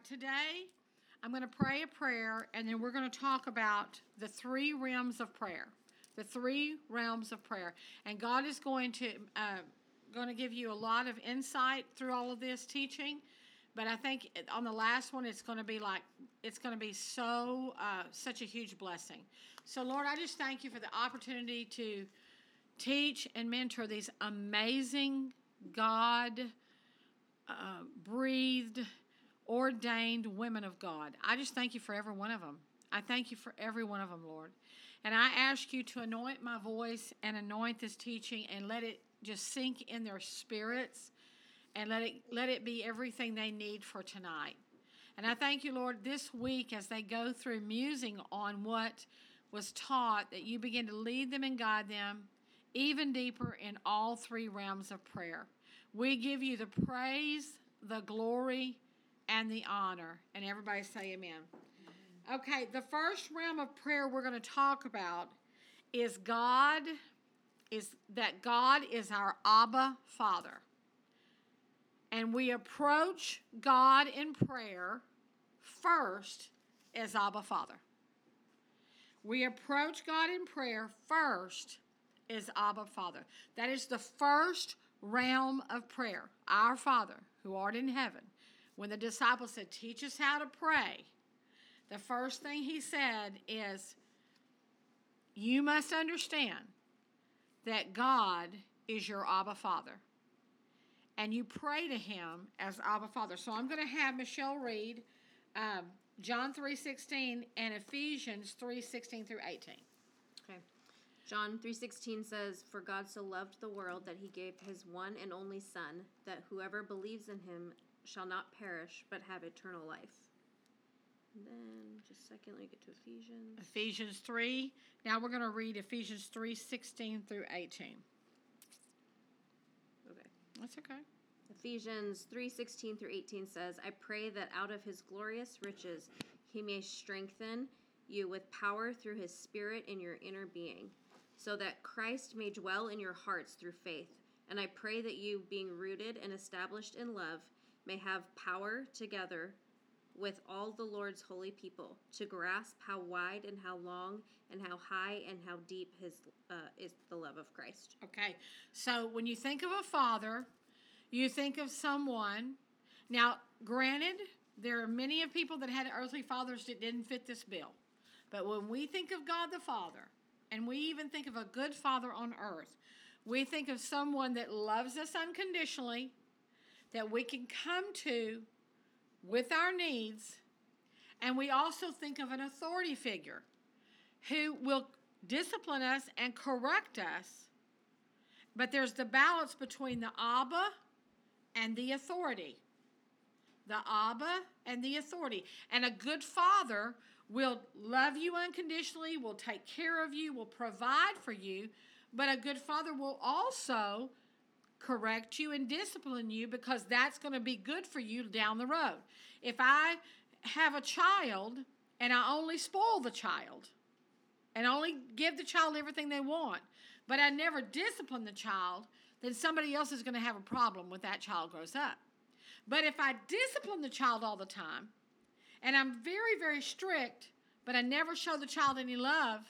right, today I'm going to pray a prayer and then we're going to talk about the three realms of prayer. The three realms of prayer. And God is going to uh, going to give you a lot of insight through all of this teaching. But I think on the last one, it's going to be like it's going to be so uh, such a huge blessing. So Lord, I just thank you for the opportunity to teach and mentor these amazing God uh, breathed, ordained women of God. I just thank you for every one of them. I thank you for every one of them, Lord. And I ask you to anoint my voice and anoint this teaching and let it just sink in their spirits and let it let it be everything they need for tonight. And I thank you, Lord, this week as they go through musing on what was taught, that you begin to lead them and guide them even deeper in all three realms of prayer. We give you the praise, the glory, and the honor. And everybody say amen. Okay, the first realm of prayer we're going to talk about is God is that God is our Abba Father. And we approach God in prayer first as Abba Father. We approach God in prayer first as Abba Father. That is the first realm of prayer. Our Father, who art in heaven. When the disciples said, Teach us how to pray, the first thing he said is, You must understand that God is your Abba Father. And you pray to him as Abba Father. So I'm going to have Michelle read um, John 3.16 and Ephesians 3.16 through 18. Okay. John 3:16 says, "For God so loved the world that he gave his one and only son, that whoever believes in him shall not perish but have eternal life." And then just a second, let me get to Ephesians. Ephesians 3. Now we're going to read Ephesians 3:16 through 18. Okay. That's okay. Ephesians 3:16 through 18 says, "I pray that out of his glorious riches he may strengthen you with power through his spirit in your inner being, so that Christ may dwell in your hearts through faith. And I pray that you, being rooted and established in love, may have power together with all the Lord's holy people to grasp how wide and how long and how high and how deep his uh, is the love of Christ. Okay. So when you think of a father, you think of someone. Now, granted, there are many of people that had earthly fathers that didn't fit this bill. But when we think of God the Father, and we even think of a good father on earth, we think of someone that loves us unconditionally, that we can come to with our needs, and we also think of an authority figure who will discipline us and correct us. But there's the balance between the Abba and the authority. The Abba and the authority. And a good father will love you unconditionally, will take care of you, will provide for you, but a good father will also correct you and discipline you because that's going to be good for you down the road. If I have a child and I only spoil the child and only give the child everything they want, but I never discipline the child, then somebody else is going to have a problem when that child grows up. But if I discipline the child all the time and I'm very, very strict, but I never show the child any love,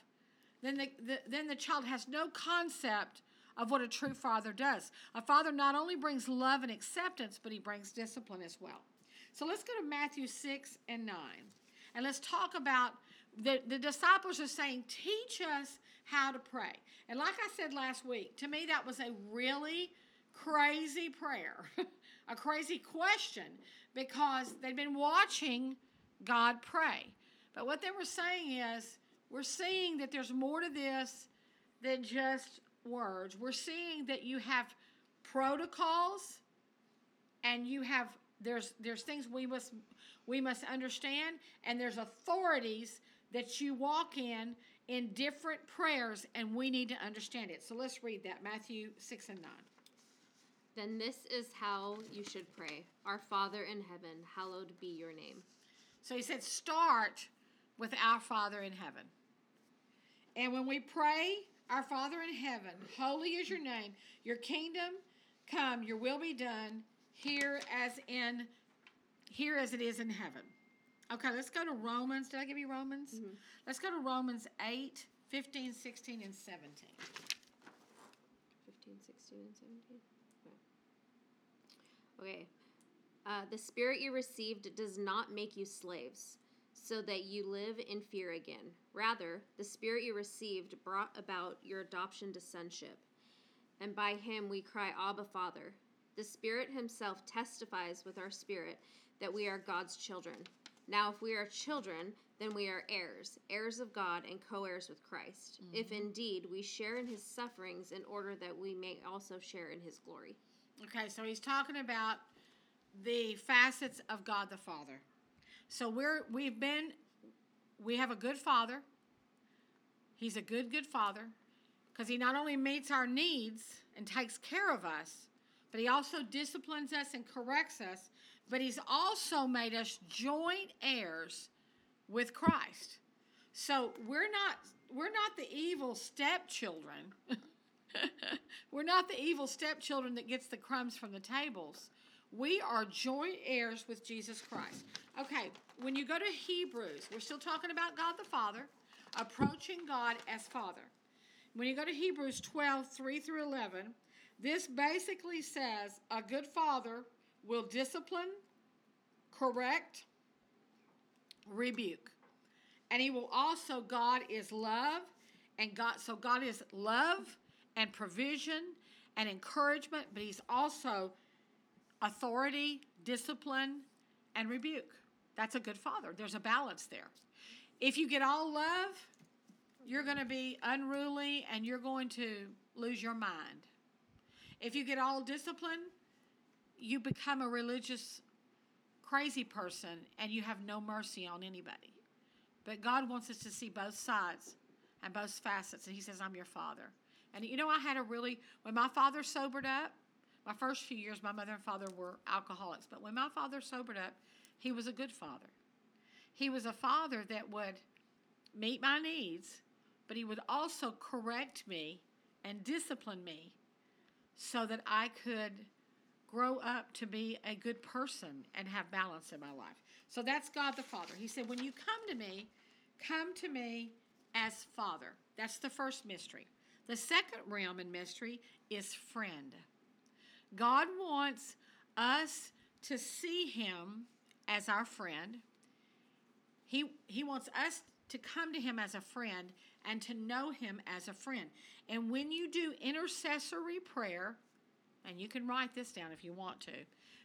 then the, the, then the child has no concept of what a true father does. A father not only brings love and acceptance, but he brings discipline as well. So let's go to Matthew 6 and 9. And let's talk about the, the disciples are saying, Teach us how to pray. And like I said last week, to me, that was a really crazy prayer, a crazy question, because they'd been watching God pray. But what they were saying is, we're seeing that there's more to this than just words. We're seeing that you have protocols and you have there's there's things we must we must understand and there's authorities that you walk in in different prayers and we need to understand it. So let's read that Matthew 6 and 9. Then this is how you should pray. Our Father in heaven, hallowed be your name. So he said start with our Father in heaven. And when we pray, our Father in heaven, holy is your name. Your kingdom come, your will be done here as in here as it is in heaven. Okay, let's go to Romans. Did I give you Romans? Mhm. Let's go to Romans 8, 15, 16, and 17. 15, 16, and 17. Okay. Okay. Uh, the spirit you received does not make you slaves, so that you live in fear again. Rather, the spirit you received brought about your adoption to sonship. And by him we cry, Abba, Father. The Spirit himself testifies with our spirit that we are God's children. Now, if we are children, then we are heirs, heirs of God and co heirs with Christ, mm-hmm. if indeed we share in his sufferings in order that we may also share in his glory. Okay, so he's talking about the facets of God the Father. So we're we've been we have a good father. He's a good good father because he not only meets our needs and takes care of us, but he also disciplines us and corrects us, but he's also made us joint heirs with Christ. So we're not we're not the evil stepchildren. we're not the evil stepchildren that gets the crumbs from the tables. We are joint heirs with Jesus Christ. Okay, when you go to Hebrews, we're still talking about God the Father, approaching God as Father. When you go to Hebrews 12, 3 through 11, this basically says a good father will discipline, correct, rebuke. And he will also, God is love, and God, so God is love and provision and encouragement, but he's also authority, discipline, and rebuke. That's a good father. There's a balance there. If you get all love, you're going to be unruly and you're going to lose your mind. If you get all discipline, you become a religious crazy person and you have no mercy on anybody. But God wants us to see both sides and both facets. And He says, I'm your father. And you know, I had a really, when my father sobered up, my first few years, my mother and father were alcoholics. But when my father sobered up, he was a good father. He was a father that would meet my needs, but he would also correct me and discipline me so that I could grow up to be a good person and have balance in my life. So that's God the Father. He said, When you come to me, come to me as Father. That's the first mystery. The second realm in mystery is friend. God wants us to see Him as our friend. He, he wants us to come to Him as a friend and to know Him as a friend. And when you do intercessory prayer, and you can write this down if you want to,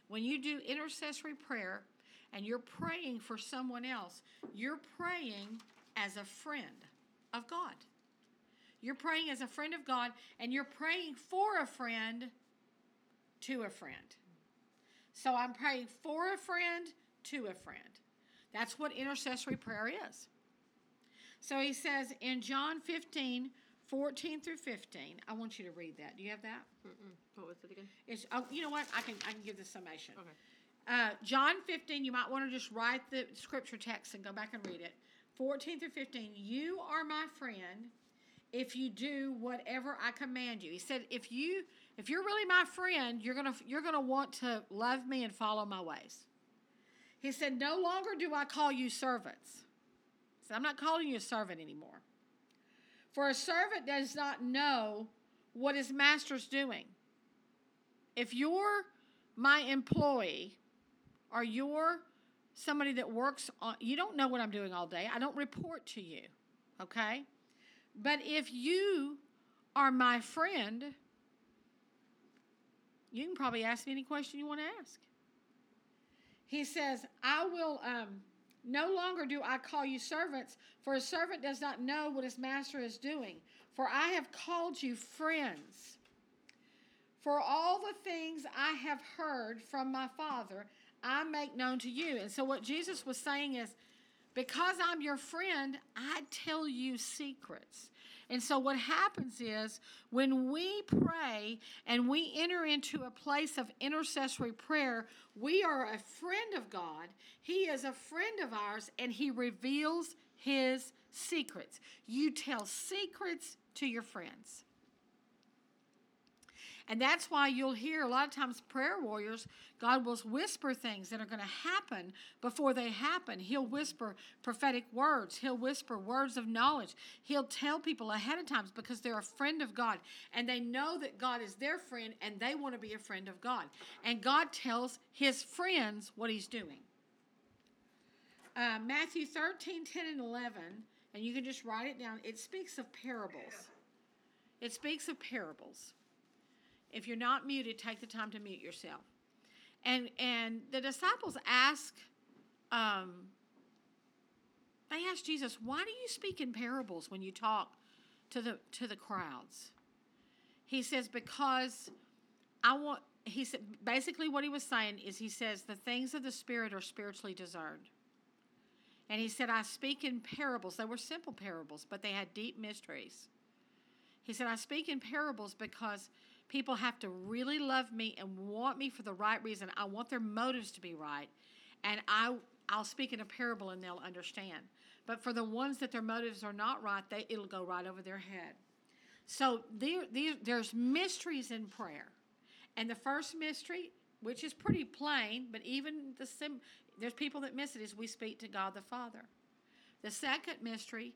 when you do intercessory prayer and you're praying for someone else, you're praying as a friend of God. You're praying as a friend of God, and you're praying for a friend to a friend. So I'm praying for a friend to a friend. That's what intercessory prayer is. So he says in John 15, 14 through 15, I want you to read that. Do you have that? Mm-mm. What was it again? It's, oh, you know what? I can, I can give the summation. Okay. Uh, John 15, you might want to just write the scripture text and go back and read it. 14 through 15, you are my friend if you do whatever I command you. He said, if you if you're really my friend, you're gonna you're gonna want to love me and follow my ways. He said, no longer do I call you servants. Said, I'm not calling you a servant anymore. For a servant does not know what his master's doing. If you're my employee or you're somebody that works on, you don't know what I'm doing all day. I don't report to you, okay? But if you are my friend, you can probably ask me any question you want to ask. He says, I will, um, no longer do I call you servants, for a servant does not know what his master is doing. For I have called you friends. For all the things I have heard from my Father, I make known to you. And so, what Jesus was saying is, because I'm your friend, I tell you secrets. And so, what happens is when we pray and we enter into a place of intercessory prayer, we are a friend of God. He is a friend of ours, and He reveals His secrets. You tell secrets to your friends. And that's why you'll hear a lot of times prayer warriors, God will whisper things that are going to happen before they happen. He'll whisper prophetic words, He'll whisper words of knowledge. He'll tell people ahead of times because they're a friend of God and they know that God is their friend and they want to be a friend of God. And God tells His friends what He's doing. Uh, Matthew 13, 10, and 11, and you can just write it down. It speaks of parables. It speaks of parables. If you're not muted, take the time to mute yourself. And and the disciples ask, um, they ask Jesus, why do you speak in parables when you talk to the to the crowds? He says, because I want he said basically what he was saying is he says the things of the spirit are spiritually discerned. And he said, I speak in parables. They were simple parables, but they had deep mysteries. He said, I speak in parables because people have to really love me and want me for the right reason. I want their motives to be right. And I, I'll speak in a parable and they'll understand. But for the ones that their motives are not right, they, it'll go right over their head. So there, there, there's mysteries in prayer. And the first mystery, which is pretty plain, but even the sim, there's people that miss it, is we speak to God the Father. The second mystery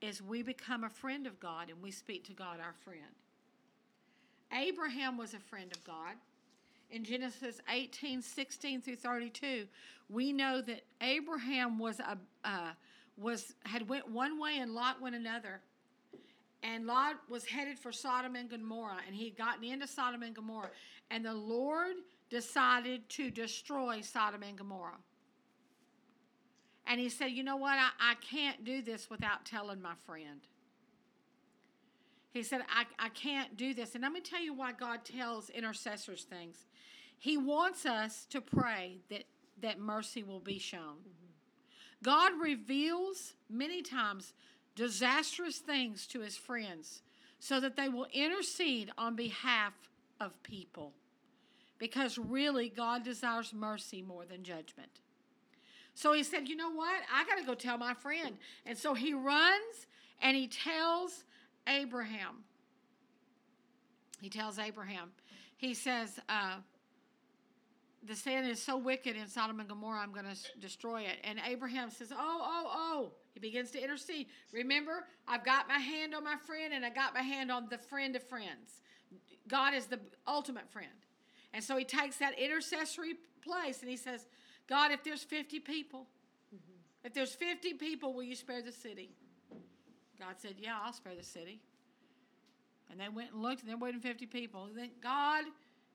is we become a friend of God and we speak to God our friend. Abraham was a friend of God. In Genesis 18, 16 through 32, we know that Abraham was a uh, was had went one way and Lot went another. And Lot was headed for Sodom and Gomorrah, and he had gotten into Sodom and Gomorrah. And the Lord decided to destroy Sodom and Gomorrah. And he said, You know what? I, I can't do this without telling my friend. He said, I, I can't do this. And let me tell you why God tells intercessors things. He wants us to pray that, that mercy will be shown. Mm-hmm. God reveals many times disastrous things to his friends so that they will intercede on behalf of people. Because really, God desires mercy more than judgment. So he said, You know what? I got to go tell my friend. And so he runs and he tells Abraham. He tells Abraham, he says, uh, the sin is so wicked in Sodom and Gomorrah, I'm going to destroy it. And Abraham says, Oh, oh, oh. He begins to intercede. Remember, I've got my hand on my friend and I got my hand on the friend of friends. God is the ultimate friend. And so he takes that intercessory place and he says, God, if there's 50 people, mm-hmm. if there's 50 people, will you spare the city? God said, Yeah, I'll spare the city. And they went and looked, and there wasn't 50 people. And then, God,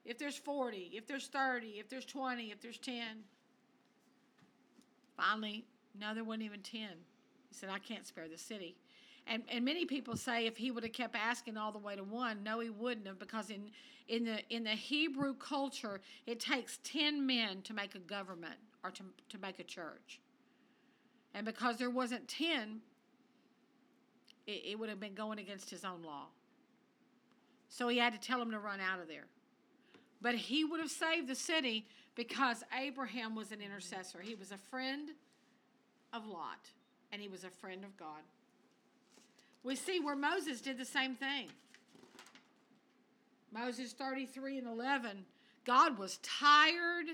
if there's 40, if there's 30, if there's 20, if there's 10. Finally, no, there wasn't even 10. He said, I can't spare the city. And, and many people say if he would have kept asking all the way to one, no, he wouldn't have, because in, in, the, in the Hebrew culture, it takes 10 men to make a government or to, to make a church. And because there wasn't 10, it, it would have been going against his own law. So he had to tell him to run out of there. But he would have saved the city because Abraham was an intercessor. He was a friend of Lot, and he was a friend of God. We see where Moses did the same thing. Moses 33 and 11, God was tired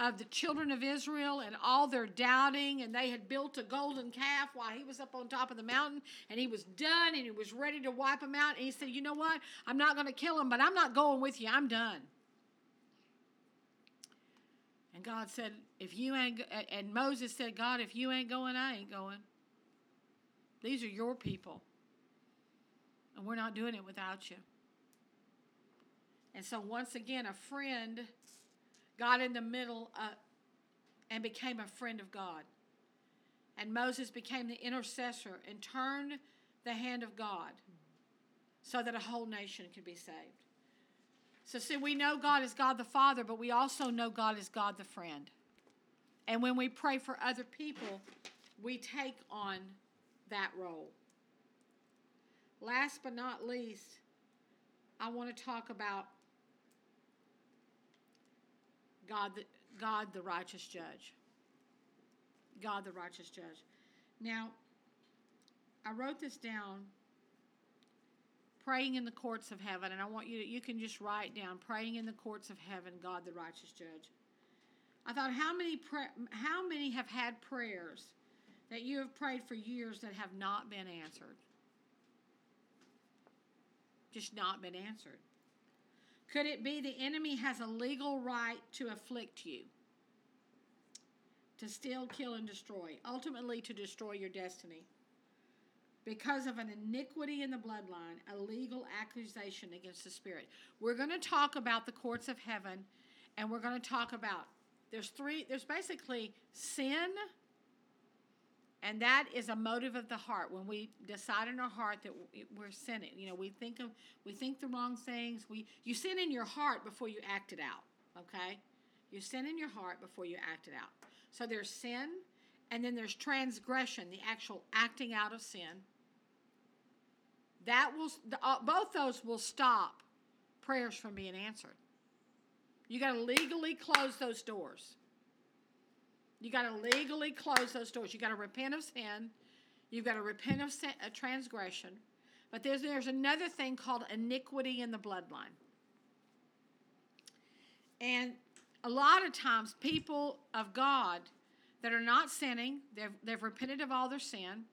of the children of Israel and all their doubting, and they had built a golden calf while he was up on top of the mountain, and he was done and he was ready to wipe them out. And he said, You know what? I'm not going to kill them, but I'm not going with you. I'm done. And God said, If you ain't, and Moses said, God, if you ain't going, I ain't going. These are your people. And we're not doing it without you. And so, once again, a friend got in the middle uh, and became a friend of God. And Moses became the intercessor and turned the hand of God so that a whole nation could be saved. So, see, we know God is God the Father, but we also know God is God the friend. And when we pray for other people, we take on that role. Last but not least, I want to talk about God the, God the righteous judge. God the righteous judge. Now, I wrote this down praying in the courts of heaven, and I want you to, you can just write down praying in the courts of heaven, God the righteous judge. I thought, how many, pray, how many have had prayers that you have prayed for years that have not been answered? Just not been answered. Could it be the enemy has a legal right to afflict you? To steal, kill, and destroy, ultimately to destroy your destiny because of an iniquity in the bloodline, a legal accusation against the spirit. We're going to talk about the courts of heaven and we're going to talk about there's three there's basically sin and that is a motive of the heart when we decide in our heart that we're sinning you know we think of we think the wrong things we you sin in your heart before you act it out okay you sin in your heart before you act it out so there's sin and then there's transgression the actual acting out of sin that will uh, both those will stop prayers from being answered. You got to legally close those doors. You got to legally close those doors. You got to repent of sin. You've got to repent of sin, a transgression. But there's there's another thing called iniquity in the bloodline. And a lot of times, people of God that are not sinning, they've, they've repented of all their sin,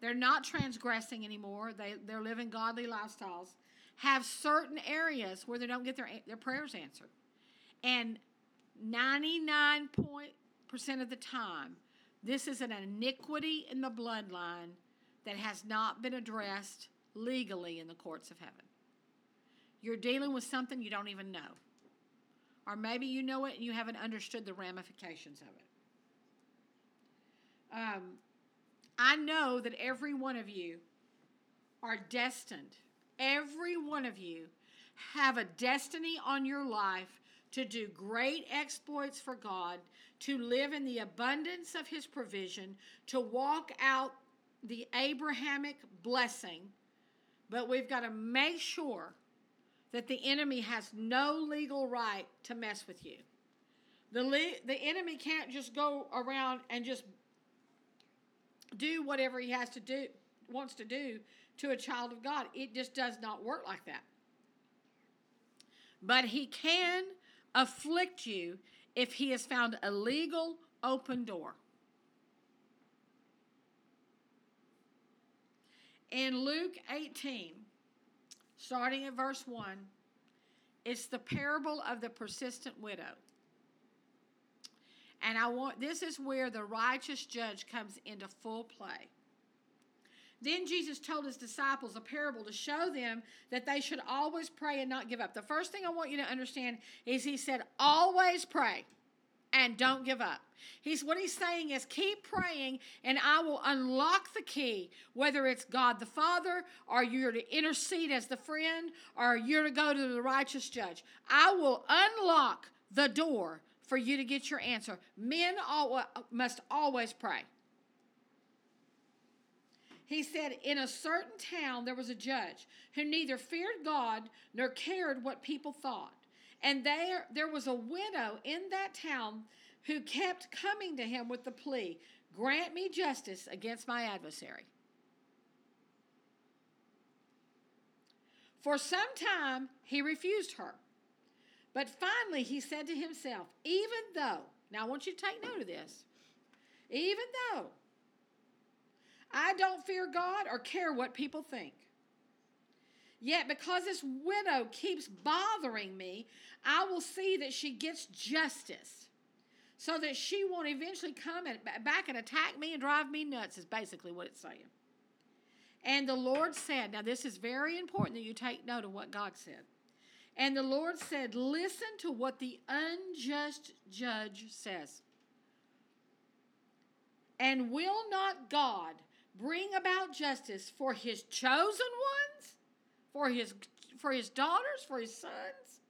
they're not transgressing anymore. They, they're living godly lifestyles. Have certain areas where they don't get their, their prayers answered. And 99% of the time, this is an iniquity in the bloodline that has not been addressed legally in the courts of heaven. You're dealing with something you don't even know. Or maybe you know it and you haven't understood the ramifications of it. Um, I know that every one of you are destined, every one of you have a destiny on your life to do great exploits for God, to live in the abundance of His provision, to walk out the Abrahamic blessing. But we've got to make sure that the enemy has no legal right to mess with you. The, le- the enemy can't just go around and just do whatever he has to do wants to do to a child of God. It just does not work like that. But he can afflict you if he has found a legal open door. In Luke 18, starting at verse 1, it's the parable of the persistent widow. And I want this is where the righteous judge comes into full play. Then Jesus told his disciples a parable to show them that they should always pray and not give up. The first thing I want you to understand is he said, always pray and don't give up. He's what he's saying is keep praying and I will unlock the key, whether it's God the Father or you're to intercede as the friend or you're to go to the righteous judge. I will unlock the door for you to get your answer. Men all, uh, must always pray. He said, In a certain town there was a judge who neither feared God nor cared what people thought. And there, there was a widow in that town who kept coming to him with the plea Grant me justice against my adversary. For some time he refused her. But finally, he said to himself, even though, now I want you to take note of this, even though I don't fear God or care what people think, yet because this widow keeps bothering me, I will see that she gets justice so that she won't eventually come and back and attack me and drive me nuts, is basically what it's saying. And the Lord said, now this is very important that you take note of what God said. And the Lord said, Listen to what the unjust judge says. And will not God bring about justice for his chosen ones, for his, for his daughters, for his sons,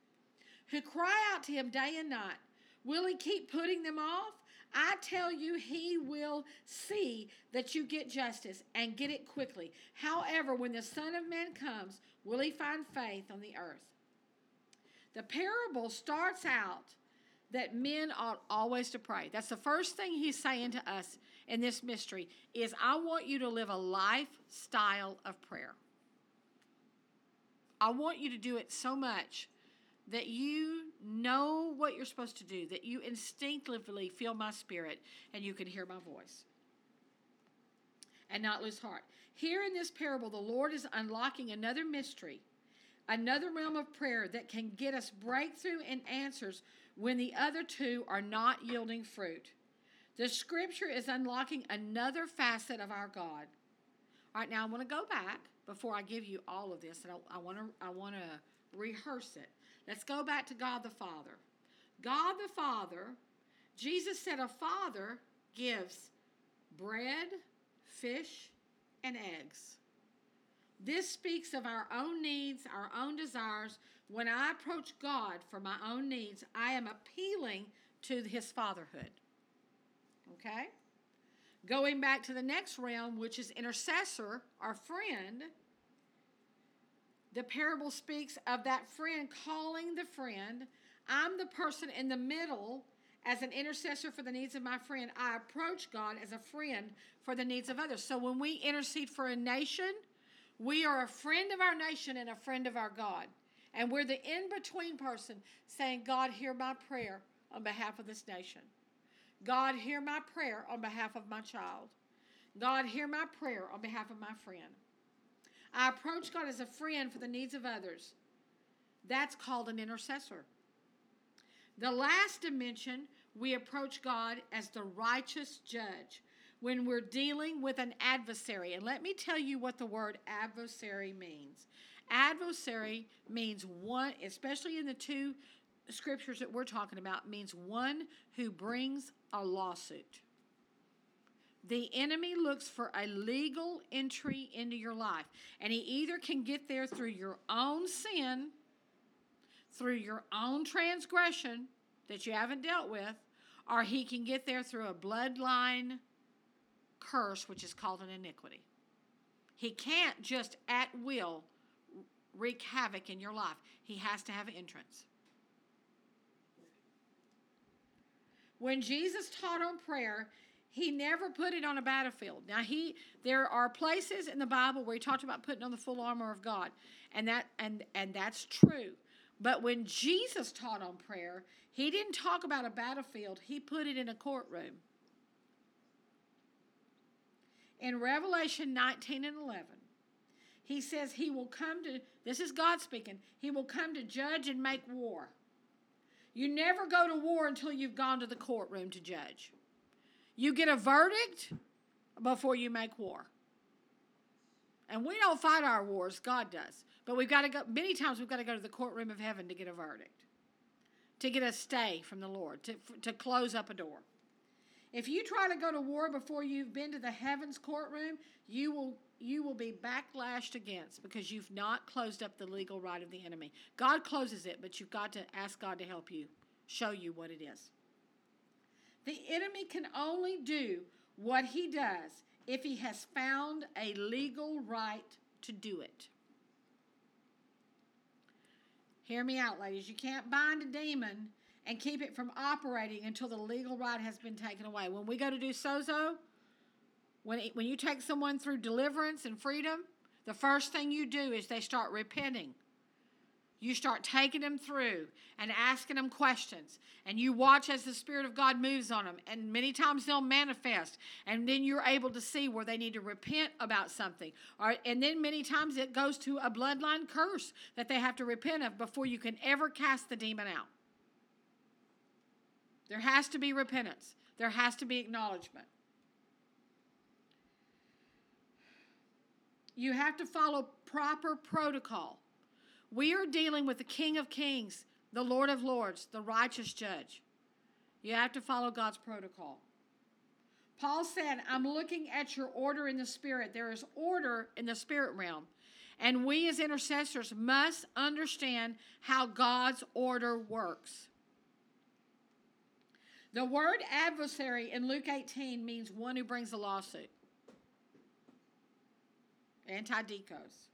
who cry out to him day and night? Will he keep putting them off? I tell you, he will see that you get justice and get it quickly. However, when the Son of Man comes, will he find faith on the earth? The parable starts out that men ought always to pray. That's the first thing he's saying to us in this mystery is I want you to live a lifestyle of prayer. I want you to do it so much that you know what you're supposed to do, that you instinctively feel my spirit and you can hear my voice and not lose heart. Here in this parable, the Lord is unlocking another mystery, another realm of prayer that can get us breakthrough and answers when the other two are not yielding fruit. The scripture is unlocking another facet of our God. All right, now I want to go back before I give you all of this, and I, want to I want to rehearse it. Let's go back to God the Father. God the Father, Jesus said a father gives bread, fish, and eggs. This speaks of our own needs, our own desires. When I approach God for my own needs, I am appealing to his fatherhood. Okay? Going back to the next realm, which is intercessor, our friend, the parable speaks of that friend calling the friend. I'm the person in the middle as an intercessor for the needs of my friend. I approach God as a friend for the needs of others. So when we intercede for a nation, we are a friend of our nation and a friend of our God. And we're the in between person saying, God, hear my prayer on behalf of this nation. God, hear my prayer on behalf of my child. God, hear my prayer on behalf of my friend. I approach God as a friend for the needs of others. That's called an intercessor. The last dimension, we approach God as the righteous judge when we're dealing with an adversary. And let me tell you what the word adversary means. Adversary means one, especially in the two scriptures that we're talking about, means one who brings a lawsuit. The enemy looks for a legal entry into your life, and he either can get there through your own sin, through your own transgression that you haven't dealt with, or he can get there through a bloodline curse, which is called an iniquity. He can't just at will wreak havoc in your life, he has to have entrance. When Jesus taught on prayer, he never put it on a battlefield. Now he there are places in the Bible where he talked about putting on the full armor of God. And that and and that's true. But when Jesus taught on prayer, he didn't talk about a battlefield. He put it in a courtroom. In Revelation 19 and 11, he says he will come to, this is God speaking, he will come to judge and make war. You never go to war until you've gone to the courtroom to judge. You get a verdict before you make war. And we don't fight our wars, God does. But we've got to go, many times we've got to go to the courtroom of heaven to get a verdict, to get a stay from the Lord, to, to close up a door. If you try to go to war before you've been to the heavens courtroom, you will you will be backlashed against because you've not closed up the legal right of the enemy. God closes it, but you've got to ask God to help you, show you what it is. The enemy can only do what he does if he has found a legal right to do it. Hear me out, ladies. You can't bind a demon and keep it from operating until the legal right has been taken away. When we go to do sozo, when, it, when you take someone through deliverance and freedom, the first thing you do is they start repenting. You start taking them through and asking them questions. And you watch as the Spirit of God moves on them. And many times they'll manifest. And then you're able to see where they need to repent about something. And then many times it goes to a bloodline curse that they have to repent of before you can ever cast the demon out. There has to be repentance, there has to be acknowledgement. You have to follow proper protocol. We are dealing with the King of Kings, the Lord of Lords, the righteous judge. You have to follow God's protocol. Paul said, I'm looking at your order in the spirit. There is order in the spirit realm. And we as intercessors must understand how God's order works. The word adversary in Luke 18 means one who brings a lawsuit. Antidikos.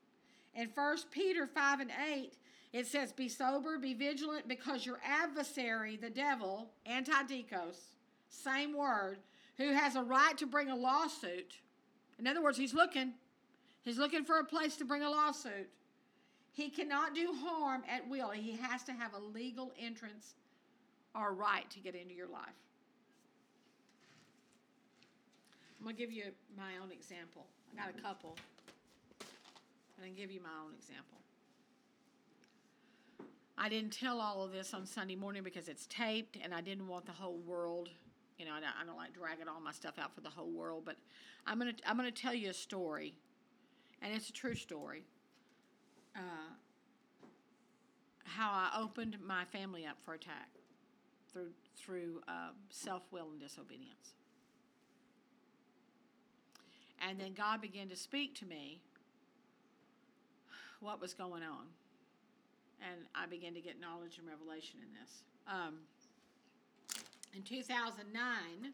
In 1 Peter 5 and 8, it says, Be sober, be vigilant, because your adversary, the devil, antidikos, same word, who has a right to bring a lawsuit. In other words, he's looking. He's looking for a place to bring a lawsuit. He cannot do harm at will. He has to have a legal entrance or right to get into your life. I'm going to give you my own example. I got a couple. And I give you my own example. I didn't tell all of this on Sunday morning because it's taped and I didn't want the whole world, you know, I don't, I don't like dragging all my stuff out for the whole world, but I'm to I'm to tell you a story. And it's a true story. Uh, how I opened my family up for attack through through uh, self will and disobedience. And then God began to speak to me what was going on. And I began to get knowledge and revelation in this. Um, in 2009,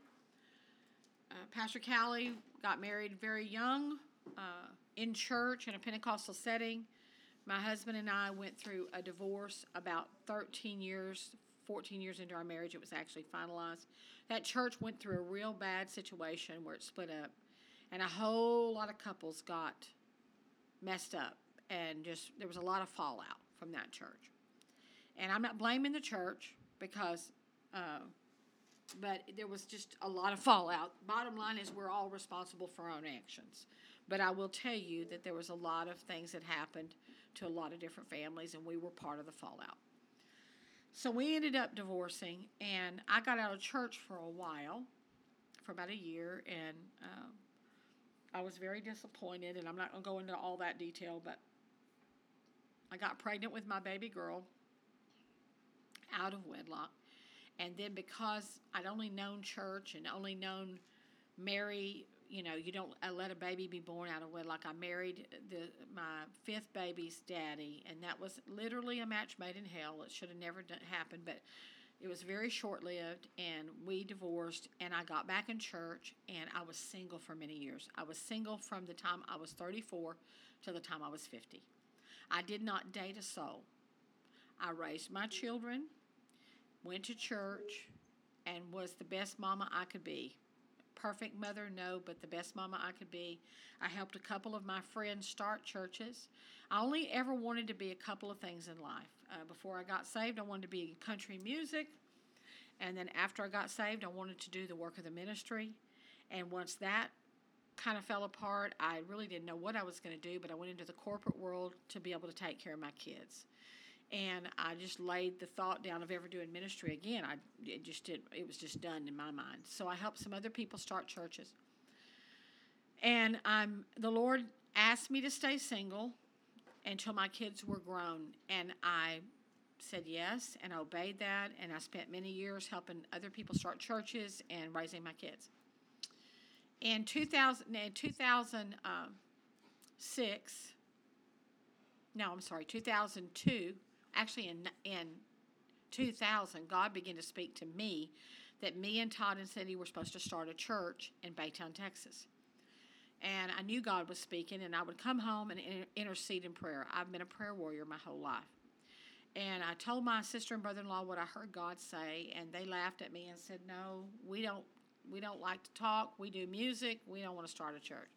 uh, Pastor Callie got married very young uh, in church in a Pentecostal setting. My husband and I went through a divorce about 13 years, 14 years into our marriage. It was actually finalized. That church went through a real bad situation where it split up, and a whole lot of couples got messed up, and just there was a lot of fallout from that church. And I'm not blaming the church because, uh, but there was just a lot of fallout. Bottom line is, we're all responsible for our own actions. But I will tell you that there was a lot of things that happened to a lot of different families, and we were part of the fallout. So we ended up divorcing, and I got out of church for a while, for about a year, and uh, I was very disappointed. And I'm not going to go into all that detail, but I got pregnant with my baby girl out of wedlock. And then because I'd only known church and only known Mary you know, you don't let a baby be born out of wedlock. I married the my fifth baby's daddy, and that was literally a match made in hell. It should have never done, happened, but it was very short lived. And we divorced, and I got back in church, and I was single for many years. I was single from the time I was 34 to the time I was 50. I did not date a soul. I raised my children, went to church, and was the best mama I could be perfect mother, no, but the best mama I could be. I helped a couple of my friends start churches. I only ever wanted to be a couple of things in life. Uh, before I got saved, I wanted to be country music. And then after I got saved, I wanted to do the work of the ministry. And once that kind of fell apart, I really didn't know what I was going to do, but I went into the corporate world to be able to take care of my kids and I just laid the thought down of ever doing ministry again. I it just did it was just done in my mind. So I helped some other people start churches. And I'm the Lord asked me to stay single until my kids were grown and I said yes and obeyed that and I spent many years helping other people start churches and raising my kids. In 2000 in 2006 um, no, I'm sorry, 2002 actually in in 2000, God began to speak to me that me and Todd and Cindy were supposed to start a church in Baytown, Texas. And I knew God was speaking, and I would come home and intercede in prayer. I've been a prayer warrior my whole life. And I told my sister and brother-in-law what I heard God say, and they laughed at me and said, "No, we don't. We don't like to talk. We do music. We don't want to start a church."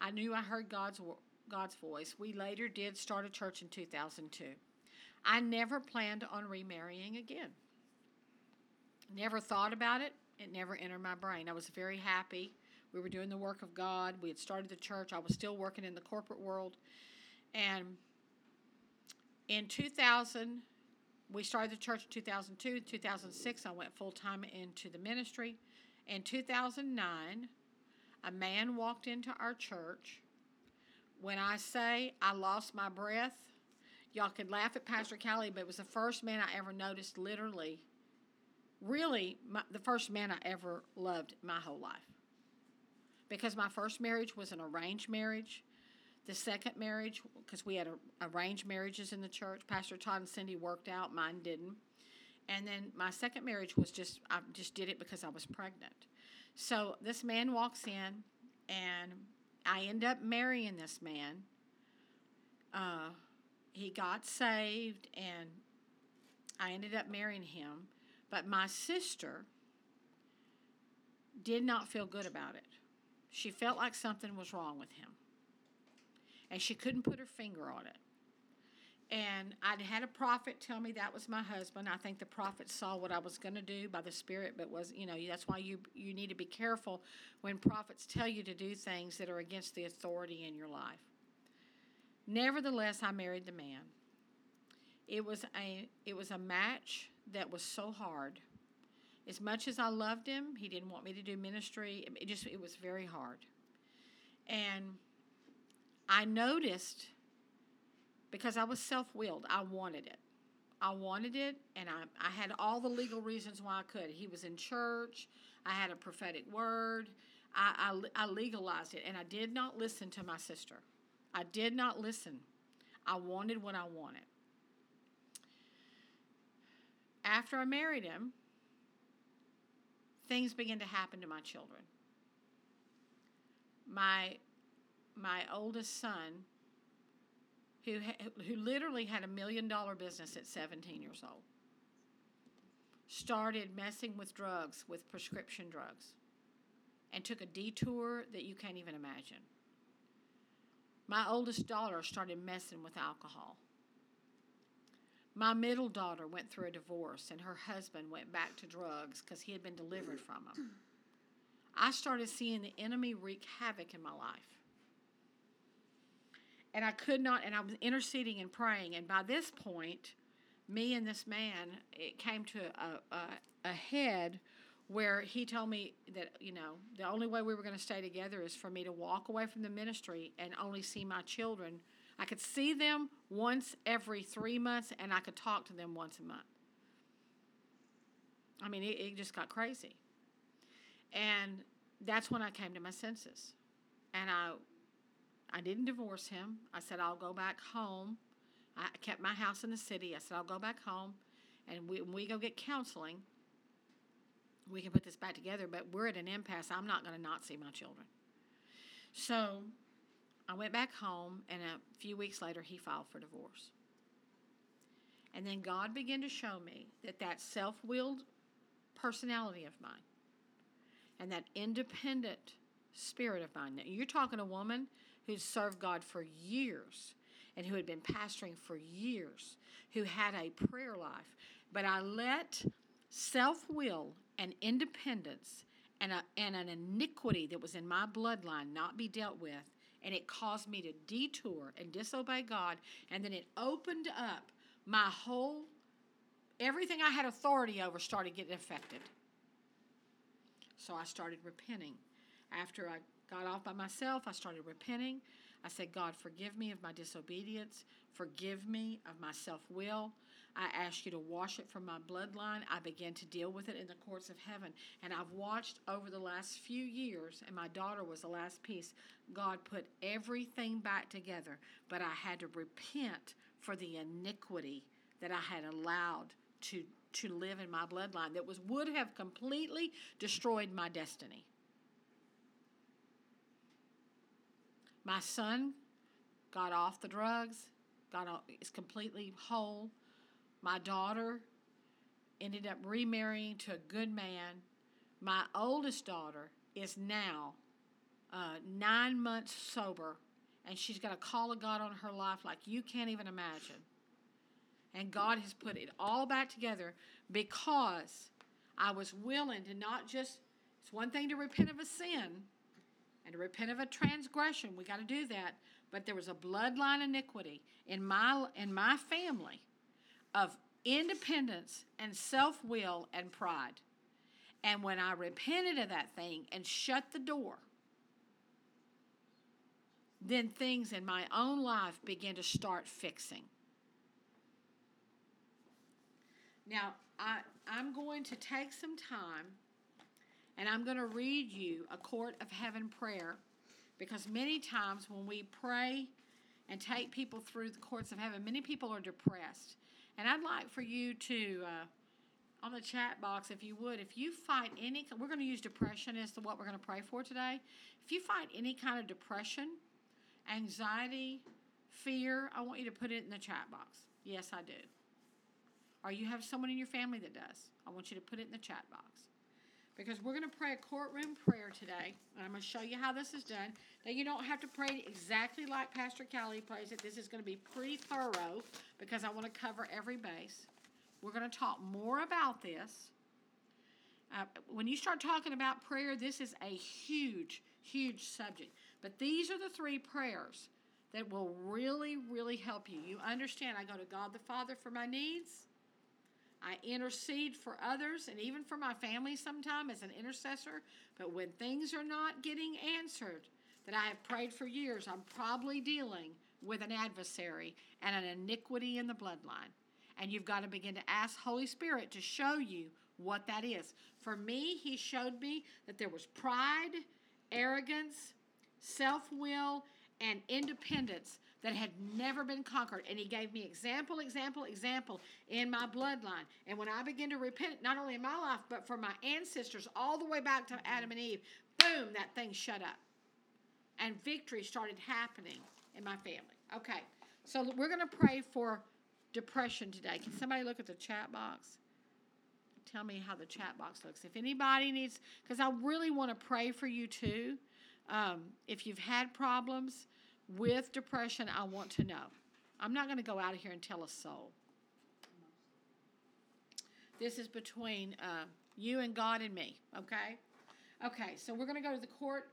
I knew I heard God's God's voice. We later did start a church in 2002. I never planned on remarrying again. Never thought about it. It never entered my brain. I was very happy. We were doing the work of God. We had started the church. I was still working in the corporate world. And in 2000, we started the church in 2002. 2006, I went full time into the ministry. In 2009, a man walked into our church. When I say I lost my breath, Y'all could laugh at Pastor Callie, but it was the first man I ever noticed, literally, really, my, the first man I ever loved my whole life. Because my first marriage was an arranged marriage. The second marriage, because we had a, arranged marriages in the church, Pastor Todd and Cindy worked out, mine didn't. And then my second marriage was just, I just did it because I was pregnant. So this man walks in, and I end up marrying this man. Uh, he got saved and I ended up marrying him. But my sister did not feel good about it. She felt like something was wrong with him. And she couldn't put her finger on it. And I'd had a prophet tell me that was my husband. I think the prophet saw what I was going to do by the Spirit, but was you know that's why you you need to be careful when prophets tell you to do things that are against the authority in your life. Nevertheless, I married the man. It was a it was a match that was so hard. As much as I loved him, he didn't want me to do ministry. It just it was very hard. And I noticed because I was self willed. I wanted it. I wanted it, and I, I had all the legal reasons why I could. He was in church, I had a prophetic word, I, I, I legalized it, and I did not listen to my sister. I did not listen. I wanted what I wanted. After I married him, things began to happen to my children. My my oldest son who, who literally had a million dollar business at 17 years old, started messing with drugs, with prescription drugs, and took a detour that you can't even imagine. My oldest daughter started messing with alcohol. My middle daughter went through a divorce, and her husband went back to drugs because he had been delivered from them. I started seeing the enemy wreak havoc in my life and I could not, and I was interceding and praying. And by this point, me and this man, it came to a, a, a head where he told me that, you know, the only way we were going to stay together is for me to walk away from the ministry and only see my children. I could see them once every three months, and I could talk to them once a month. I mean, it, it just got crazy. And that's when I came to my senses. And I I didn't divorce him. I said, I'll go back home. I kept my house in the city. I said, I'll go back home. And we, when we go get counseling, we can put this back together, but we're at an impasse. I'm not going to not see my children. So I went back home, and a few weeks later, he filed for divorce. And then God began to show me that that self willed personality of mine and that independent spirit of mine. Now, you're talking a woman who'd served God for years and who had been pastoring for years, who had a prayer life. But I let self will and independence and, a, and an iniquity that was in my bloodline not be dealt with. And it caused me to detour and disobey God. And then it opened up my whole, everything I had authority over started getting affected. So I started repenting. After I got off by myself. I started repenting. I said, God, forgive me of my disobedience. Forgive me of my self will. I ask you to wash it from my bloodline. I began to deal with it in the courts of heaven. And I've watched over the last few years, and my daughter was the last piece. God put everything back together, but I had to repent for the iniquity that I had allowed to, to live in my bloodline that was would have completely destroyed my destiny. My son got off the drugs, got off, is completely whole. My daughter ended up remarrying to a good man. My oldest daughter is now uh, nine months sober, and she's got a call of God on her life like you can't even imagine. And God has put it all back together because I was willing to not just, it's one thing to repent of a sin, and to repent of a transgression. We got to do that. But there was a bloodline iniquity in my in my family of independence and self-will and pride. And when I repented of that thing and shut the door, then things in my own life began to start fixing. Now, I, I'm going to take some time and I'm going to read you a court of heaven prayer because many times when we pray and take people through the courts of heaven, many people are depressed. And I'd like for you to, uh, on the chat box, if you would, if you fight any, we're going to use depression as to what we're going to pray for today. If you fight any kind of depression, anxiety, fear, I want you to put it in the chat box. Yes, I do. Or you have someone in your family that does. I want you to put it in the chat box. Because we're going to pray a courtroom prayer today. And I'm going to show you how this is done. Now, you don't have to pray exactly like Pastor Kelly prays it. This is going to be pretty thorough because I want to cover every base. We're going to talk more about this. Uh, when you start talking about prayer, this is a huge, huge subject. But these are the three prayers that will really, really help you. You understand, I go to God the Father for my needs. I intercede for others and even for my family sometimes as an intercessor. But when things are not getting answered that I have prayed for years, I'm probably dealing with an adversary and an iniquity in the bloodline. And you've got to begin to ask Holy Spirit to show you what that is. For me, He showed me that there was pride, arrogance, self will, and independence that had never been conquered. And he gave me example, example, example in my bloodline. And when I began to repent, not only in my life, but for my ancestors, all the way back to Adam and Eve, boom, that thing shut up. And victory started happening in my family. Okay, so we're going to pray for depression today. Can somebody look at the chat box? Tell me how the chat box looks. If anybody needs, because I really want to pray for you too. Um, if you've had problems, with depression, I want to know. I'm not going to go out of here and tell a soul. This is between uh, you and God and me, okay? Okay, so we're going to go to the court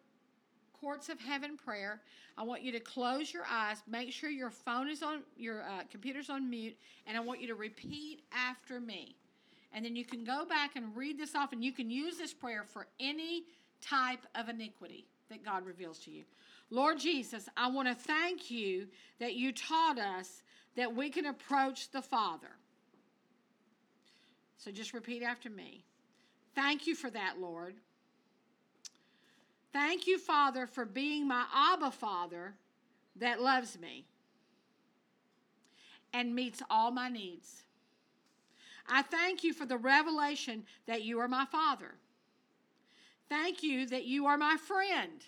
courts of heaven prayer. I want you to close your eyes, make sure your phone is on, your uh, computer's on mute, and I want you to repeat after me. And then you can go back and read this off, and you can use this prayer for any type of iniquity that God reveals to you. Lord Jesus, I want to thank you that you taught us that we can approach the Father. So just repeat after me. Thank you for that, Lord. Thank you, Father, for being my Abba Father that loves me and meets all my needs. I thank you for the revelation that you are my Father. Thank you that you are my friend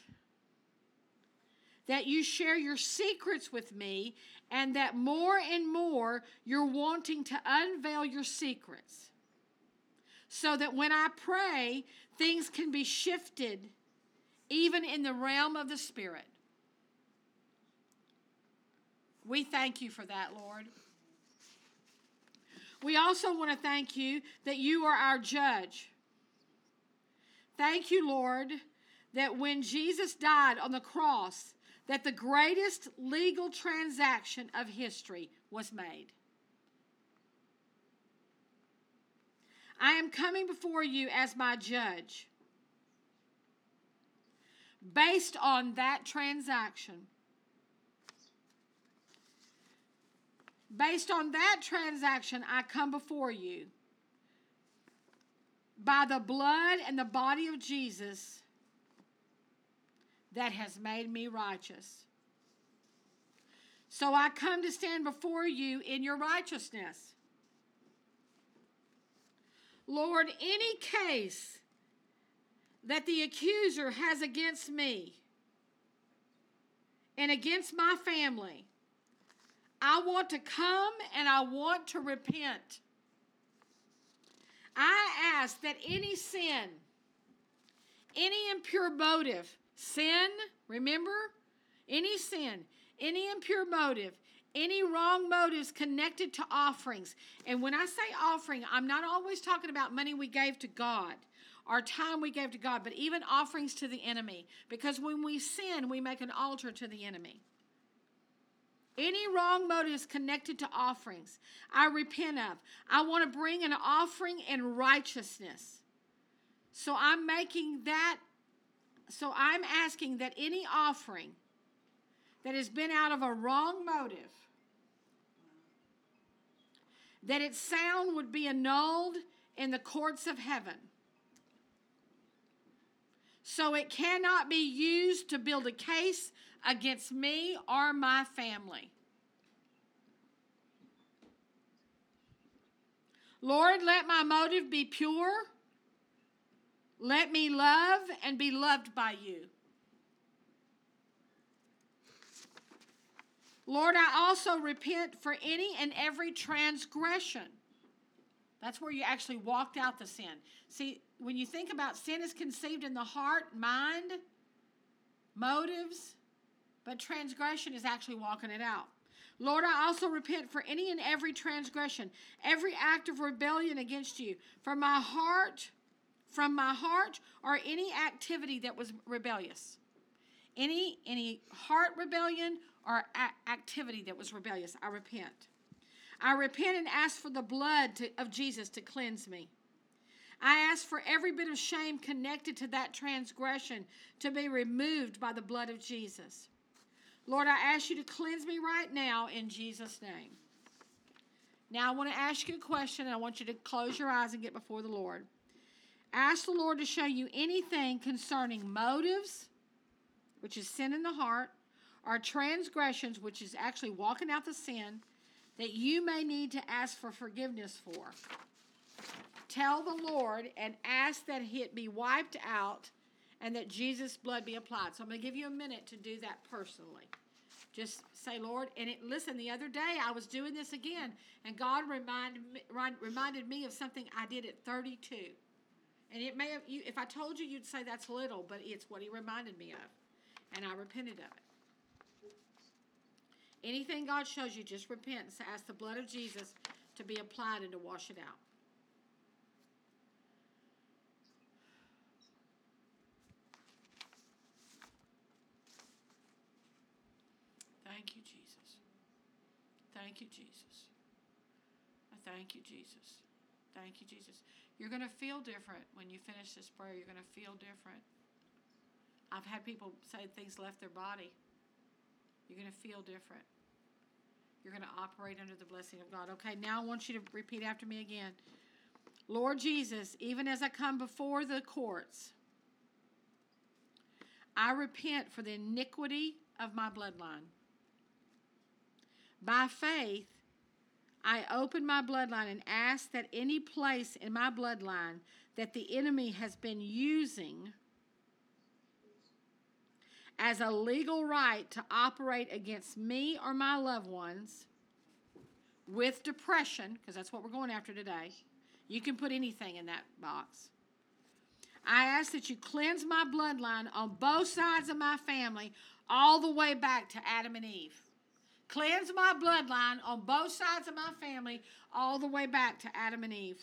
that you share your secrets with me, and that more and more you're wanting to unveil your secrets. So that when I pray, things can be shifted even in the realm of the Spirit. We thank you for that, Lord. We also want to thank you that you are our judge. Thank you, Lord, that when Jesus died on the cross, that the greatest legal transaction of history was made. I am coming before you as my judge. Based on that transaction, based on that transaction, I come before you. By the blood and the body of Jesus, that has made me righteous. So I come to stand before you in your righteousness. Lord, any case that the accuser has against me and against my family, I want to come and I want to repent. I ask that any sin, any impure motive, Sin, remember? Any sin, any impure motive, any wrong motives connected to offerings. And when I say offering, I'm not always talking about money we gave to God our time we gave to God, but even offerings to the enemy. Because when we sin, we make an altar to the enemy. Any wrong motives connected to offerings, I repent of. I want to bring an offering in righteousness. So I'm making that so I'm asking that any offering that has been out of a wrong motive, that its sound would be annulled in the courts of heaven. So it cannot be used to build a case against me or my family. Lord, let my motive be pure let me love and be loved by you. Lord, I also repent for any and every transgression That's where you actually walked out the sin. See, when you think about sin is conceived in the heart, mind, motives, but transgression is actually walking it out. Lord, I also repent for any and every transgression, every act of rebellion against you, from my heart, from my heart, or any activity that was rebellious. Any any heart rebellion or a- activity that was rebellious, I repent. I repent and ask for the blood to, of Jesus to cleanse me. I ask for every bit of shame connected to that transgression to be removed by the blood of Jesus. Lord, I ask you to cleanse me right now in Jesus' name. Now, I want to ask you a question, and I want you to close your eyes and get before the Lord. Ask the Lord to show you anything concerning motives, which is sin in the heart, or transgressions, which is actually walking out the sin, that you may need to ask for forgiveness for. Tell the Lord and ask that it be wiped out and that Jesus' blood be applied. So I'm going to give you a minute to do that personally. Just say, Lord, and it, listen, the other day I was doing this again, and God reminded reminded me of something I did at 32. And it may have, you, if I told you, you'd say that's little, but it's what He reminded me of. And I repented of it. Anything God shows you, just repent and ask the blood of Jesus to be applied and to wash it out. Thank you, Jesus. Thank you, Jesus. I thank you, Jesus. Thank you, Jesus. You're going to feel different when you finish this prayer. You're going to feel different. I've had people say things left their body. You're going to feel different. You're going to operate under the blessing of God. Okay, now I want you to repeat after me again. Lord Jesus, even as I come before the courts, I repent for the iniquity of my bloodline. By faith, I open my bloodline and ask that any place in my bloodline that the enemy has been using as a legal right to operate against me or my loved ones with depression, because that's what we're going after today. You can put anything in that box. I ask that you cleanse my bloodline on both sides of my family, all the way back to Adam and Eve. Cleanse my bloodline on both sides of my family, all the way back to Adam and Eve.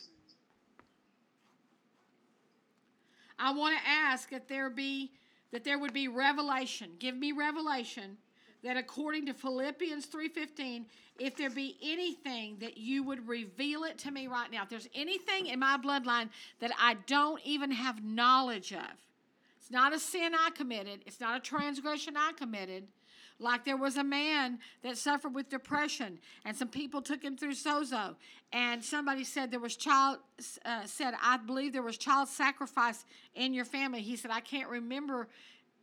I want to ask that there be that there would be revelation. Give me revelation that according to Philippians 3:15, if there be anything that you would reveal it to me right now. If there's anything in my bloodline that I don't even have knowledge of. It's not a sin I committed, it's not a transgression I committed. Like there was a man that suffered with depression, and some people took him through sozo, and somebody said there was child uh, said I believe there was child sacrifice in your family. He said I can't remember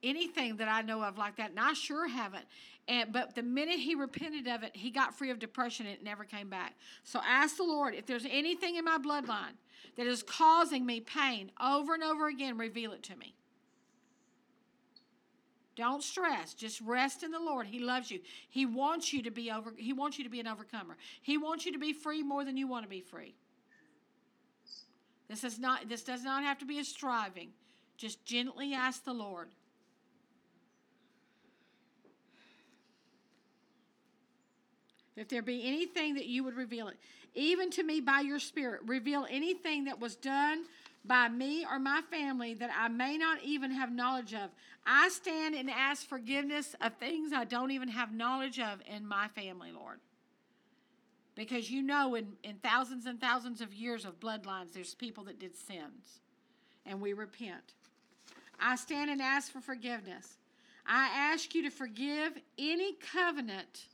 anything that I know of like that, and I sure haven't. And but the minute he repented of it, he got free of depression and it never came back. So ask the Lord if there's anything in my bloodline that is causing me pain over and over again, reveal it to me. Don't stress. Just rest in the Lord. He loves you. He wants you to be over he wants you to be an overcomer. He wants you to be free more than you want to be free. This is not this does not have to be a striving. Just gently ask the Lord. If there be anything that you would reveal it, even to me by your Spirit, reveal anything that was done by me or my family that I may not even have knowledge of. I stand and ask forgiveness of things I don't even have knowledge of in my family, Lord. Because you know, in, in thousands and thousands of years of bloodlines, there's people that did sins, and we repent. I stand and ask for forgiveness. I ask you to forgive any covenant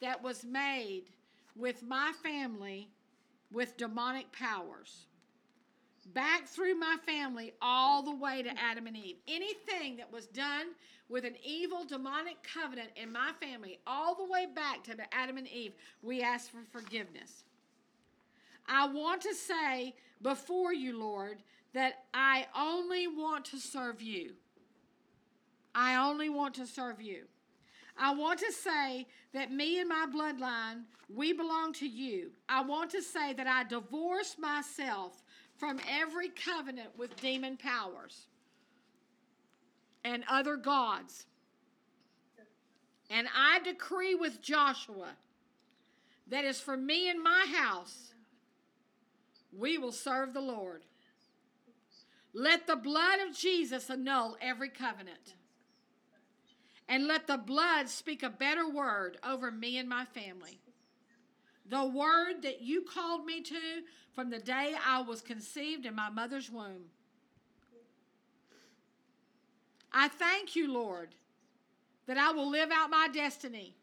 that was made with my family with demonic powers back through my family all the way to Adam and Eve. Anything that was done with an evil demonic covenant in my family, all the way back to Adam and Eve, we ask for forgiveness. I want to say before you, Lord, that I only want to serve you. I only want to serve you. I want to say that me and my bloodline, we belong to you. I want to say that I divorce myself from every covenant with demon powers and other gods. And I decree with Joshua that is for me and my house, we will serve the Lord. Let the blood of Jesus annul every covenant. And let the blood speak a better word over me and my family. The word that you called me to from the day I was conceived in my mother's womb. I thank you, Lord, that I will live out my destiny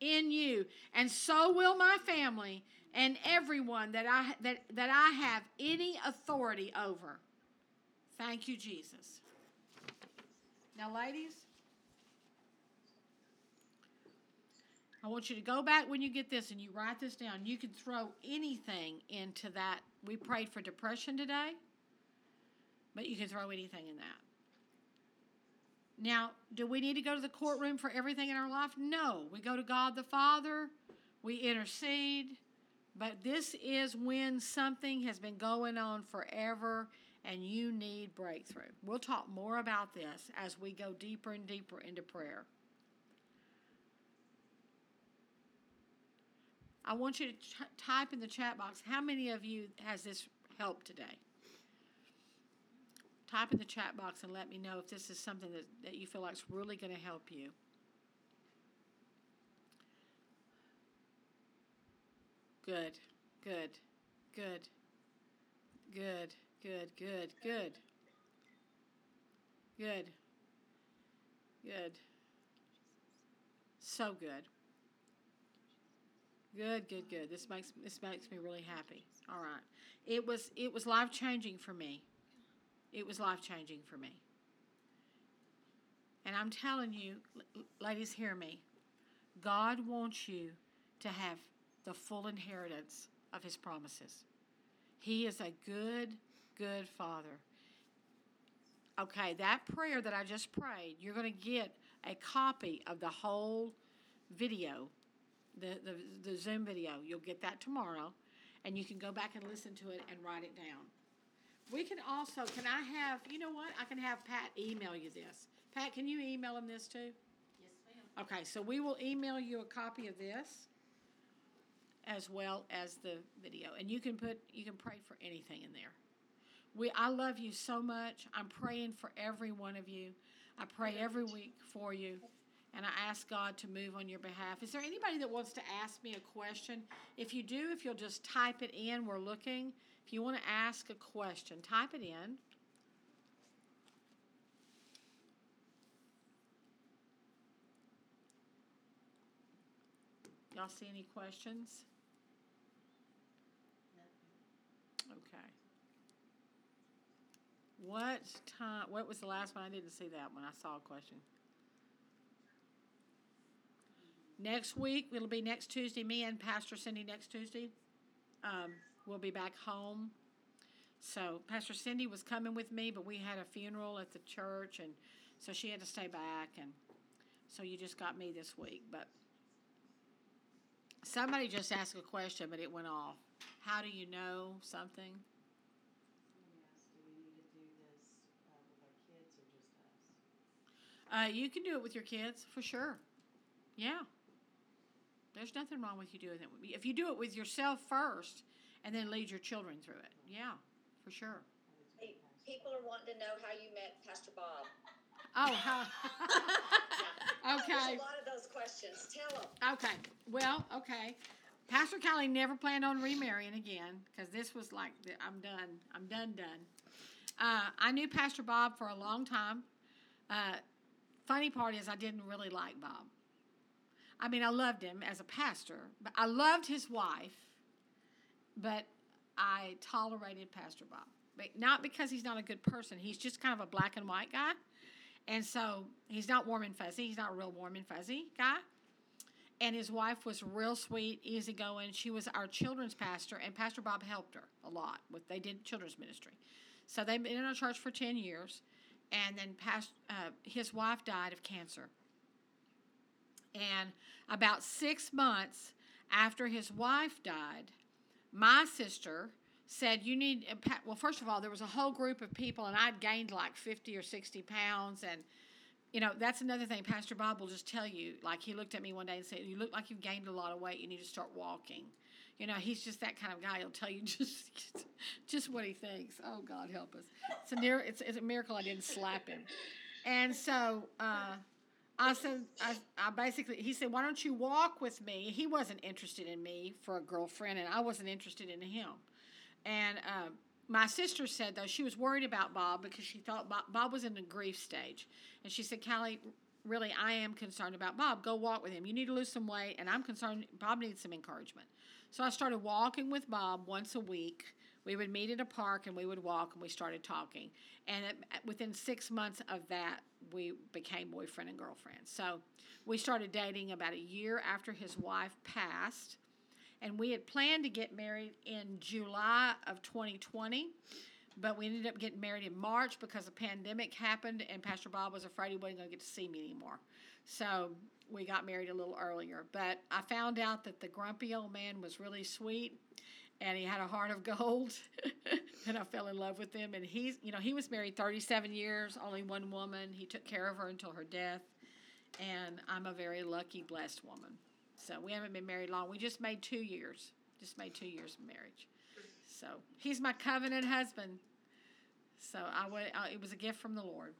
in you, and so will my family and everyone that I that, that I have any authority over. Thank you, Jesus. Now, ladies, I want you to go back when you get this and you write this down. You can throw anything into that. We prayed for depression today, but you can throw anything in that. Now, do we need to go to the courtroom for everything in our life? No. We go to God the Father, we intercede, but this is when something has been going on forever and you need breakthrough. We'll talk more about this as we go deeper and deeper into prayer. I want you to ch- type in the chat box how many of you has this helped today? Type in the chat box and let me know if this is something that, that you feel like is really going to help you. Good, good, good, good, good, good, good, good, good. So good. Good, good, good. This makes this makes me really happy. All right. It was it was life changing for me. It was life changing for me. And I'm telling you, ladies, hear me. God wants you to have the full inheritance of his promises. He is a good, good father. Okay, that prayer that I just prayed, you're going to get a copy of the whole video, the, the, the Zoom video. You'll get that tomorrow, and you can go back and listen to it and write it down. We can also, can I have, you know what? I can have Pat email you this. Pat, can you email him this too? Yes, ma'am. Okay, so we will email you a copy of this as well as the video. And you can put you can pray for anything in there. We I love you so much. I'm praying for every one of you. I pray every week for you. And I ask God to move on your behalf. Is there anybody that wants to ask me a question? If you do, if you'll just type it in, we're looking. If you want to ask a question, type it in. Y'all see any questions? Okay. What time, what was the last one? I didn't see that one. I saw a question. Next week, it'll be next Tuesday, me and Pastor Cindy next Tuesday. Um, we'll be back home. So Pastor Cindy was coming with me, but we had a funeral at the church, and so she had to stay back, and so you just got me this week. But somebody just asked a question, but it went off. How do you know something? Yes, do we need to do this uh, with our kids or just us? Uh, you can do it with your kids for sure. Yeah. There's nothing wrong with you doing it. If you do it with yourself first, and then lead your children through it. Yeah, for sure. People are wanting to know how you met Pastor Bob. Oh, how? There's okay. a lot of those questions. Tell them. Okay. Well, okay. Pastor Kelly never planned on remarrying again because this was like, the, I'm done. I'm done, done. Uh, I knew Pastor Bob for a long time. Uh, funny part is, I didn't really like Bob. I mean, I loved him as a pastor, but I loved his wife, but I tolerated Pastor Bob. But not because he's not a good person, he's just kind of a black and white guy. And so he's not warm and fuzzy. He's not a real warm and fuzzy guy. And his wife was real sweet, easygoing. She was our children's pastor, and Pastor Bob helped her a lot. With they did children's ministry, so they've been in our church for ten years. And then past, uh, his wife died of cancer. And about six months after his wife died, my sister said, You need, well, first of all, there was a whole group of people, and I'd gained like 50 or 60 pounds. And, you know, that's another thing. Pastor Bob will just tell you, like, he looked at me one day and said, You look like you've gained a lot of weight. You need to start walking. You know, he's just that kind of guy. He'll tell you just just what he thinks. Oh, God help us. It's a, near, it's, it's a miracle I didn't slap him. And so, uh, I said, I, I basically, he said, why don't you walk with me? He wasn't interested in me for a girlfriend, and I wasn't interested in him. And uh, my sister said, though, she was worried about Bob because she thought Bob, was in the grief stage. And she said, Callie, really, I am concerned about Bob. Go walk with him. You need to lose some weight, and I'm concerned Bob needs some encouragement. So I started walking with Bob once a week. We would meet in a park and we would walk and we started talking. And it, within six months of that, we became boyfriend and girlfriend. So we started dating about a year after his wife passed. And we had planned to get married in July of 2020, but we ended up getting married in March because the pandemic happened and Pastor Bob was afraid he wasn't going to get to see me anymore. So we got married a little earlier. But I found out that the grumpy old man was really sweet and he had a heart of gold and i fell in love with him. And he's you know he was married 37 years only one woman. He took care of her until her death. And i'm a very lucky blessed woman. So we haven't been married long. We just made two years just made two years of marriage. So he's my covenant husband. So i would uh, I, it was a gift from the lord.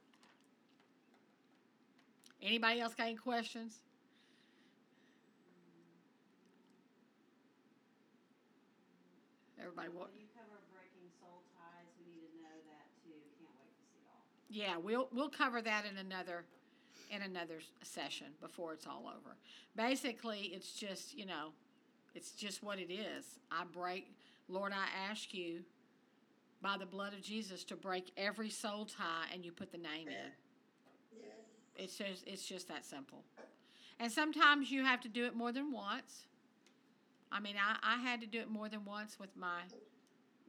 Anybody else got any questions everybody what When you cover breaking soul ties, we need to know that too. Can't wait to see it all. Yeah, we'll we'll cover that in another in another session before it's all over. Basically, it's just, you know, it's just what it is. I break Lord, I ask you by the blood of Jesus to break every soul tie and you put the name in. It's just it's just that simple. And sometimes you have to do it more than once. I mean, I, I had to do it more than once with my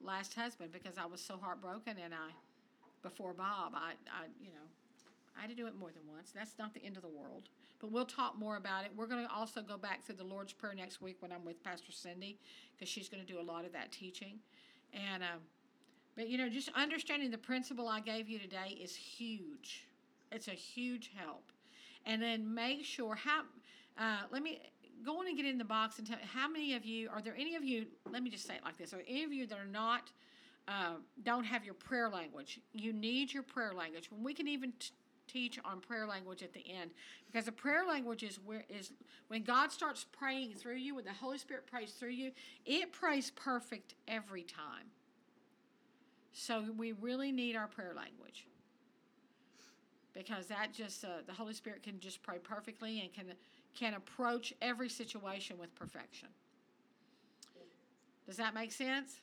last husband because I was so heartbroken and I before Bob, I, I you know, I had to do it more than once. That's not the end of the world. But we'll talk more about it. We're going to also go back through the Lord's Prayer next week when I'm with Pastor Cindy because she's going to do a lot of that teaching. And, um, but you know, just understanding the principle I gave you today is huge. It's a huge help. And then make sure how, uh, let me go on and get in the box and tell how many of you, are there any of you, let me just say it like this, are any of you that are not, uh, don't have your prayer language? You need your prayer language. When we can even t- teach on prayer language at the end because the prayer language is where is when God starts praying through you when the Holy Spirit prays through you it prays perfect every time so we really need our prayer language because that just uh, the Holy Spirit can just pray perfectly and can can approach every situation with perfection does that make sense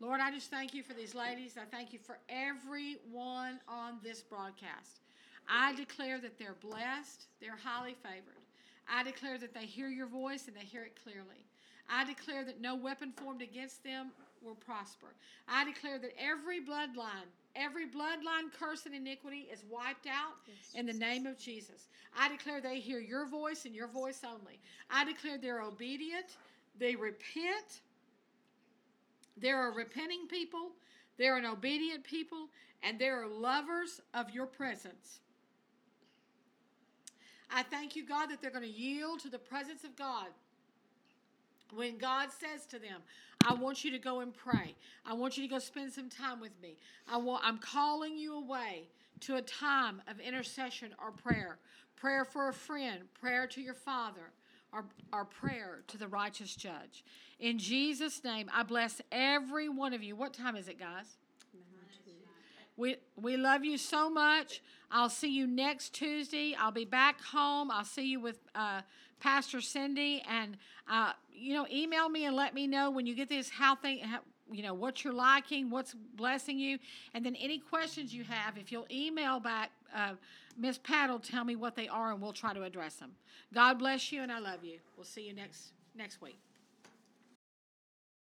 Lord, I just thank you for these ladies. I thank you for everyone on this broadcast. I declare that they're blessed, they're highly favored. I declare that they hear your voice and they hear it clearly. I declare that no weapon formed against them will prosper. I declare that every bloodline, every bloodline curse and iniquity is wiped out yes, in the name of Jesus. I declare they hear your voice and your voice only. I declare they're obedient, they repent, they're a repenting people, they're an obedient people, and they're lovers of your presence. I thank you, God, that they're going to yield to the presence of God. When God says to them, I want you to go and pray. I want you to go spend some time with me. I want, I'm calling you away to a time of intercession or prayer. Prayer for a friend, prayer to your father, our, our prayer to the righteous judge. In Jesus' name, I bless every one of you. What time is it, guys? We, we love you so much. I'll see you next Tuesday. I'll be back home. I'll see you with uh, Pastor Cindy. And, uh, you know, email me and let me know when you get this how thing, how, you know, what you're liking, what's blessing you. And then any questions you have, if you'll email back, uh, Miss Pat will tell me what they are and we'll try to address them. God bless you and I love you. We'll see you next next week.